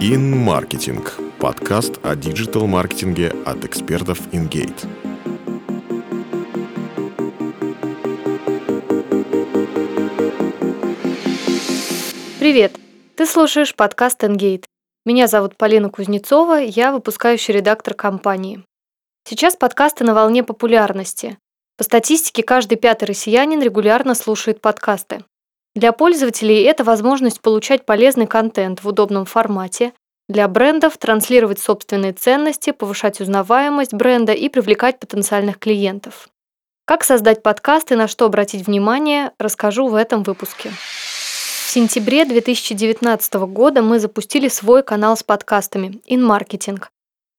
InMarketing – подкаст о диджитал-маркетинге от экспертов InGate. Привет! Ты слушаешь подкаст InGate. Меня зовут Полина Кузнецова, я выпускающий редактор компании. Сейчас подкасты на волне популярности. По статистике, каждый пятый россиянин регулярно слушает подкасты. Для пользователей это возможность получать полезный контент в удобном формате, для брендов транслировать собственные ценности, повышать узнаваемость бренда и привлекать потенциальных клиентов. Как создать подкаст и на что обратить внимание, расскажу в этом выпуске. В сентябре 2019 года мы запустили свой канал с подкастами InMarketing,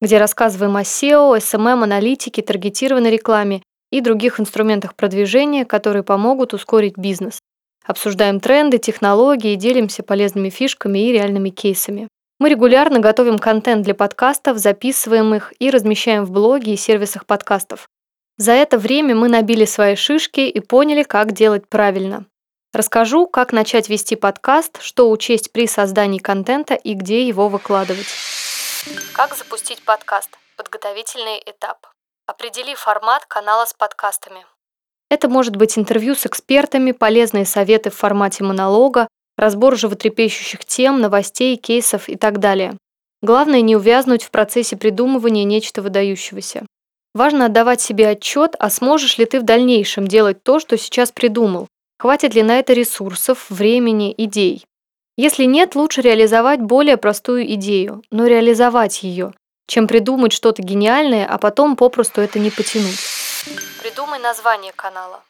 где рассказываем о SEO, SMM, аналитике, таргетированной рекламе и других инструментах продвижения, которые помогут ускорить бизнес. Обсуждаем тренды, технологии, делимся полезными фишками и реальными кейсами. Мы регулярно готовим контент для подкастов, записываем их и размещаем в блоге и сервисах подкастов. За это время мы набили свои шишки и поняли, как делать правильно. Расскажу, как начать вести подкаст, что учесть при создании контента и где его выкладывать. Как запустить подкаст? Подготовительный этап. Определи формат канала с подкастами. Это может быть интервью с экспертами, полезные советы в формате монолога, разбор животрепещущих тем, новостей, кейсов и так далее. Главное не увязнуть в процессе придумывания нечто выдающегося. Важно отдавать себе отчет, а сможешь ли ты в дальнейшем делать то, что сейчас придумал, хватит ли на это ресурсов, времени, идей. Если нет, лучше реализовать более простую идею, но реализовать ее, чем придумать что-то гениальное, а потом попросту это не потянуть. Придумай название канала.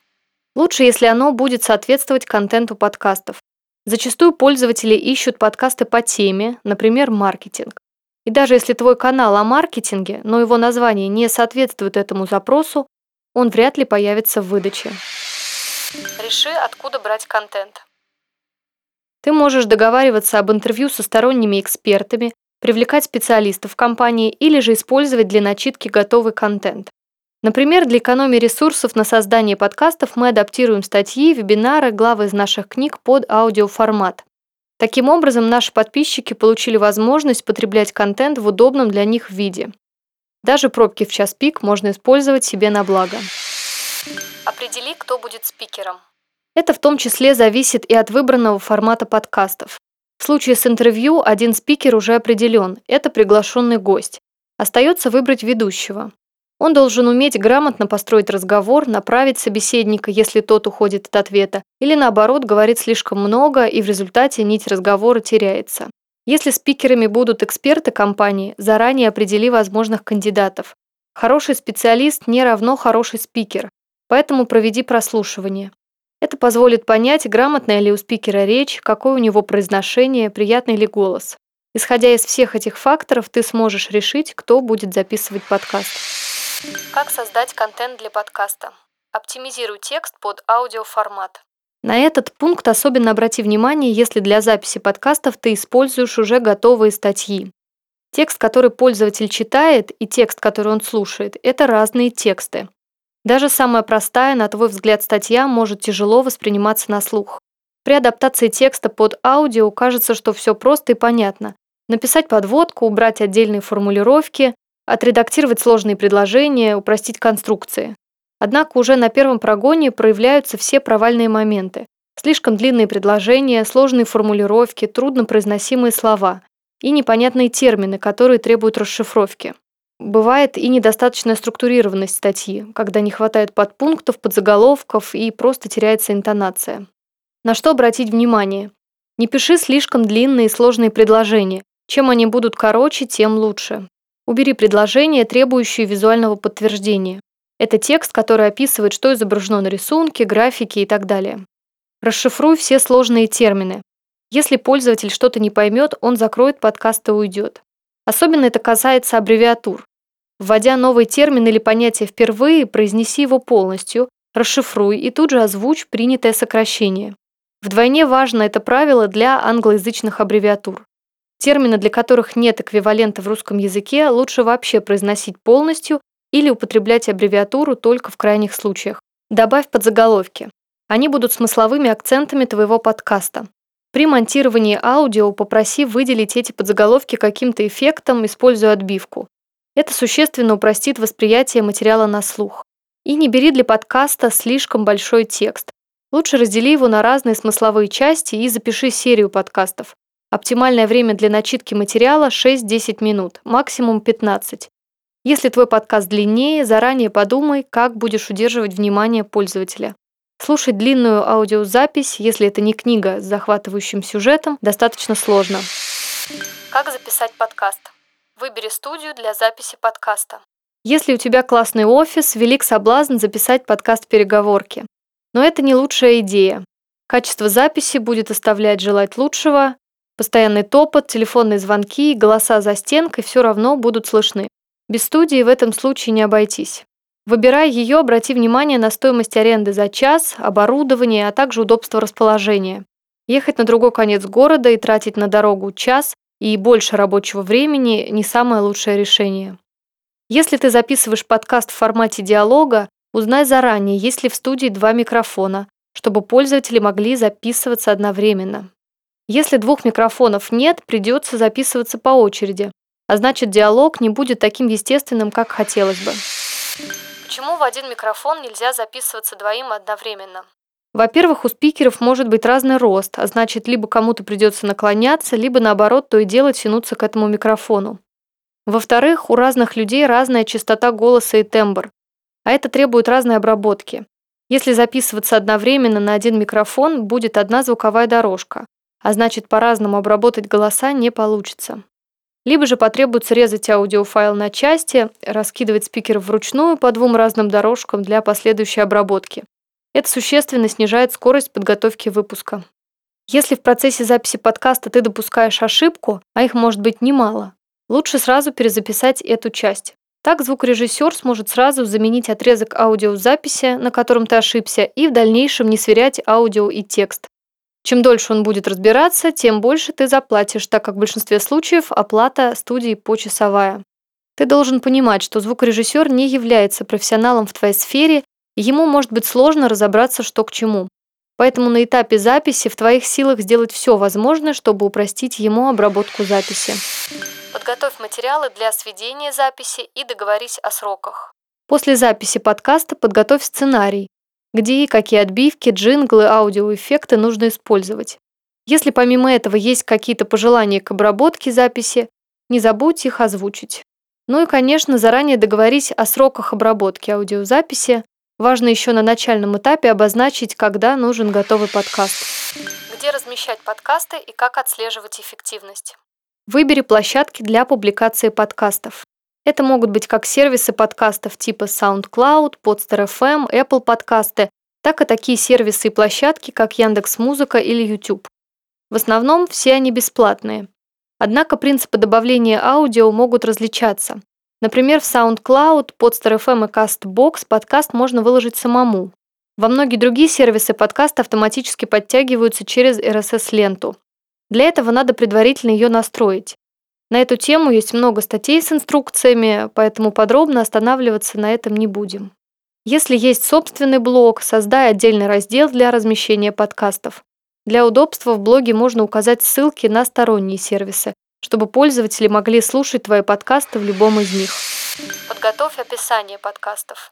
Лучше, если оно будет соответствовать контенту подкастов. Зачастую пользователи ищут подкасты по теме, например, маркетинг. И даже если твой канал о маркетинге, но его название не соответствует этому запросу, он вряд ли появится в выдаче. Реши, откуда брать контент. Ты можешь договариваться об интервью со сторонними экспертами, привлекать специалистов в компании или же использовать для начитки готовый контент. Например, для экономии ресурсов на создание подкастов мы адаптируем статьи, вебинары, главы из наших книг под аудиоформат. Таким образом, наши подписчики получили возможность потреблять контент в удобном для них виде. Даже пробки в час пик можно использовать себе на благо. Определи, кто будет спикером. Это в том числе зависит и от выбранного формата подкастов. В случае с интервью один спикер уже определен – это приглашенный гость. Остается выбрать ведущего. Он должен уметь грамотно построить разговор, направить собеседника, если тот уходит от ответа, или наоборот говорит слишком много и в результате нить разговора теряется. Если спикерами будут эксперты компании, заранее определи возможных кандидатов. Хороший специалист не равно хороший спикер, поэтому проведи прослушивание. Это позволит понять, грамотная ли у спикера речь, какое у него произношение, приятный ли голос. Исходя из всех этих факторов, ты сможешь решить, кто будет записывать подкаст. Как создать контент для подкаста? Оптимизируй текст под аудиоформат. На этот пункт особенно обрати внимание, если для записи подкастов ты используешь уже готовые статьи. Текст, который пользователь читает, и текст, который он слушает, это разные тексты. Даже самая простая, на твой взгляд, статья может тяжело восприниматься на слух. При адаптации текста под аудио кажется, что все просто и понятно. Написать подводку, убрать отдельные формулировки, отредактировать сложные предложения, упростить конструкции. Однако уже на первом прогоне проявляются все провальные моменты. Слишком длинные предложения, сложные формулировки, труднопроизносимые слова и непонятные термины, которые требуют расшифровки. Бывает и недостаточная структурированность статьи, когда не хватает подпунктов, подзаголовков и просто теряется интонация. На что обратить внимание? Не пиши слишком длинные и сложные предложения. Чем они будут короче, тем лучше. Убери предложения, требующие визуального подтверждения. Это текст, который описывает, что изображено на рисунке, графике и так далее. Расшифруй все сложные термины. Если пользователь что-то не поймет, он закроет подкаст и уйдет. Особенно это касается аббревиатур. Вводя новый термин или понятие впервые, произнеси его полностью, расшифруй и тут же озвучь принятое сокращение. Вдвойне важно это правило для англоязычных аббревиатур. Термины, для которых нет эквивалента в русском языке, лучше вообще произносить полностью или употреблять аббревиатуру только в крайних случаях. Добавь подзаголовки. Они будут смысловыми акцентами твоего подкаста. При монтировании аудио попроси выделить эти подзаголовки каким-то эффектом, используя отбивку. Это существенно упростит восприятие материала на слух. И не бери для подкаста слишком большой текст. Лучше раздели его на разные смысловые части и запиши серию подкастов. Оптимальное время для начитки материала 6-10 минут, максимум 15. Если твой подкаст длиннее, заранее подумай, как будешь удерживать внимание пользователя. Слушать длинную аудиозапись, если это не книга с захватывающим сюжетом, достаточно сложно. Как записать подкаст? Выбери студию для записи подкаста. Если у тебя классный офис, велик соблазн записать подкаст переговорки. Но это не лучшая идея. Качество записи будет оставлять желать лучшего, постоянный топот, телефонные звонки, голоса за стенкой все равно будут слышны. Без студии в этом случае не обойтись. Выбирая ее, обрати внимание на стоимость аренды за час, оборудование, а также удобство расположения. Ехать на другой конец города и тратить на дорогу час и больше рабочего времени – не самое лучшее решение. Если ты записываешь подкаст в формате диалога, узнай заранее, есть ли в студии два микрофона, чтобы пользователи могли записываться одновременно. Если двух микрофонов нет, придется записываться по очереди, а значит диалог не будет таким естественным, как хотелось бы. Почему в один микрофон нельзя записываться двоим одновременно? Во-первых, у спикеров может быть разный рост, а значит, либо кому-то придется наклоняться, либо наоборот, то и дело тянуться к этому микрофону. Во-вторых, у разных людей разная частота голоса и тембр, а это требует разной обработки. Если записываться одновременно на один микрофон, будет одна звуковая дорожка, а значит, по-разному обработать голоса не получится. Либо же потребуется резать аудиофайл на части, раскидывать спикер вручную по двум разным дорожкам для последующей обработки. Это существенно снижает скорость подготовки выпуска. Если в процессе записи подкаста ты допускаешь ошибку, а их может быть немало, лучше сразу перезаписать эту часть. Так звукорежиссер сможет сразу заменить отрезок аудиозаписи, на котором ты ошибся, и в дальнейшем не сверять аудио и текст. Чем дольше он будет разбираться, тем больше ты заплатишь, так как в большинстве случаев оплата студии почасовая. Ты должен понимать, что звукорежиссер не является профессионалом в твоей сфере, и ему может быть сложно разобраться, что к чему. Поэтому на этапе записи в твоих силах сделать все возможное, чтобы упростить ему обработку записи. Подготовь материалы для сведения записи и договорись о сроках. После записи подкаста подготовь сценарий, где и какие отбивки, джинглы, аудиоэффекты нужно использовать. Если помимо этого есть какие-то пожелания к обработке записи, не забудь их озвучить. Ну и, конечно, заранее договорись о сроках обработки аудиозаписи. Важно еще на начальном этапе обозначить, когда нужен готовый подкаст. Где размещать подкасты и как отслеживать эффективность. Выбери площадки для публикации подкастов. Это могут быть как сервисы подкастов типа SoundCloud, Podster.fm, Apple подкасты, так и такие сервисы и площадки, как Яндекс.Музыка или YouTube. В основном все они бесплатные. Однако принципы добавления аудио могут различаться. Например, в SoundCloud, Podster.fm и CastBox подкаст можно выложить самому. Во многие другие сервисы подкаст автоматически подтягиваются через RSS-ленту. Для этого надо предварительно ее настроить. На эту тему есть много статей с инструкциями, поэтому подробно останавливаться на этом не будем. Если есть собственный блог, создай отдельный раздел для размещения подкастов. Для удобства в блоге можно указать ссылки на сторонние сервисы, чтобы пользователи могли слушать твои подкасты в любом из них. Подготовь описание подкастов.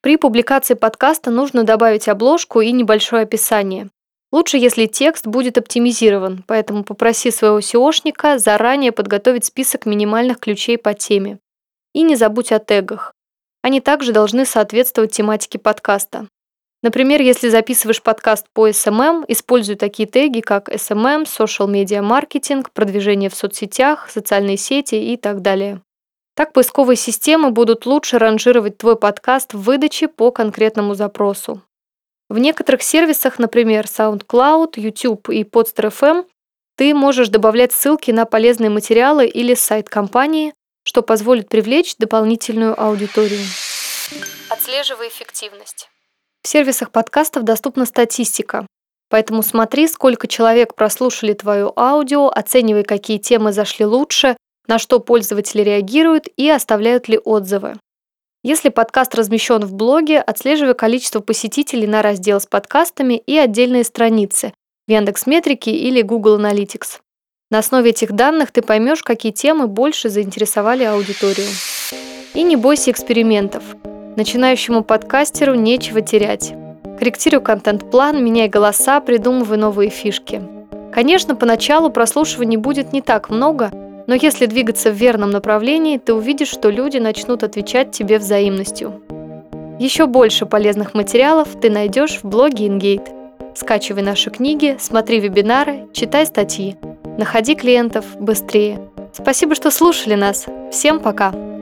При публикации подкаста нужно добавить обложку и небольшое описание. Лучше, если текст будет оптимизирован, поэтому попроси своего SEOшника заранее подготовить список минимальных ключей по теме. И не забудь о тегах. Они также должны соответствовать тематике подкаста. Например, если записываешь подкаст по SMM, используй такие теги, как SMM, social media маркетинг, продвижение в соцсетях, социальные сети и так далее. Так поисковые системы будут лучше ранжировать твой подкаст в выдаче по конкретному запросу. В некоторых сервисах, например, SoundCloud, YouTube и Podster.fm, ты можешь добавлять ссылки на полезные материалы или сайт компании, что позволит привлечь дополнительную аудиторию. Отслеживай эффективность. В сервисах подкастов доступна статистика, поэтому смотри, сколько человек прослушали твое аудио, оценивай, какие темы зашли лучше, на что пользователи реагируют и оставляют ли отзывы. Если подкаст размещен в блоге, отслеживай количество посетителей на раздел с подкастами и отдельные страницы, в Яндекс.Метрике или Google Analytics. На основе этих данных ты поймешь, какие темы больше заинтересовали аудиторию. И не бойся экспериментов. Начинающему подкастеру нечего терять. Корректируй контент-план, меняй голоса, придумывай новые фишки. Конечно, поначалу прослушиваний будет не так много, но если двигаться в верном направлении, ты увидишь, что люди начнут отвечать тебе взаимностью. Еще больше полезных материалов ты найдешь в блоге InGate. Скачивай наши книги, смотри вебинары, читай статьи. Находи клиентов быстрее. Спасибо, что слушали нас. Всем пока!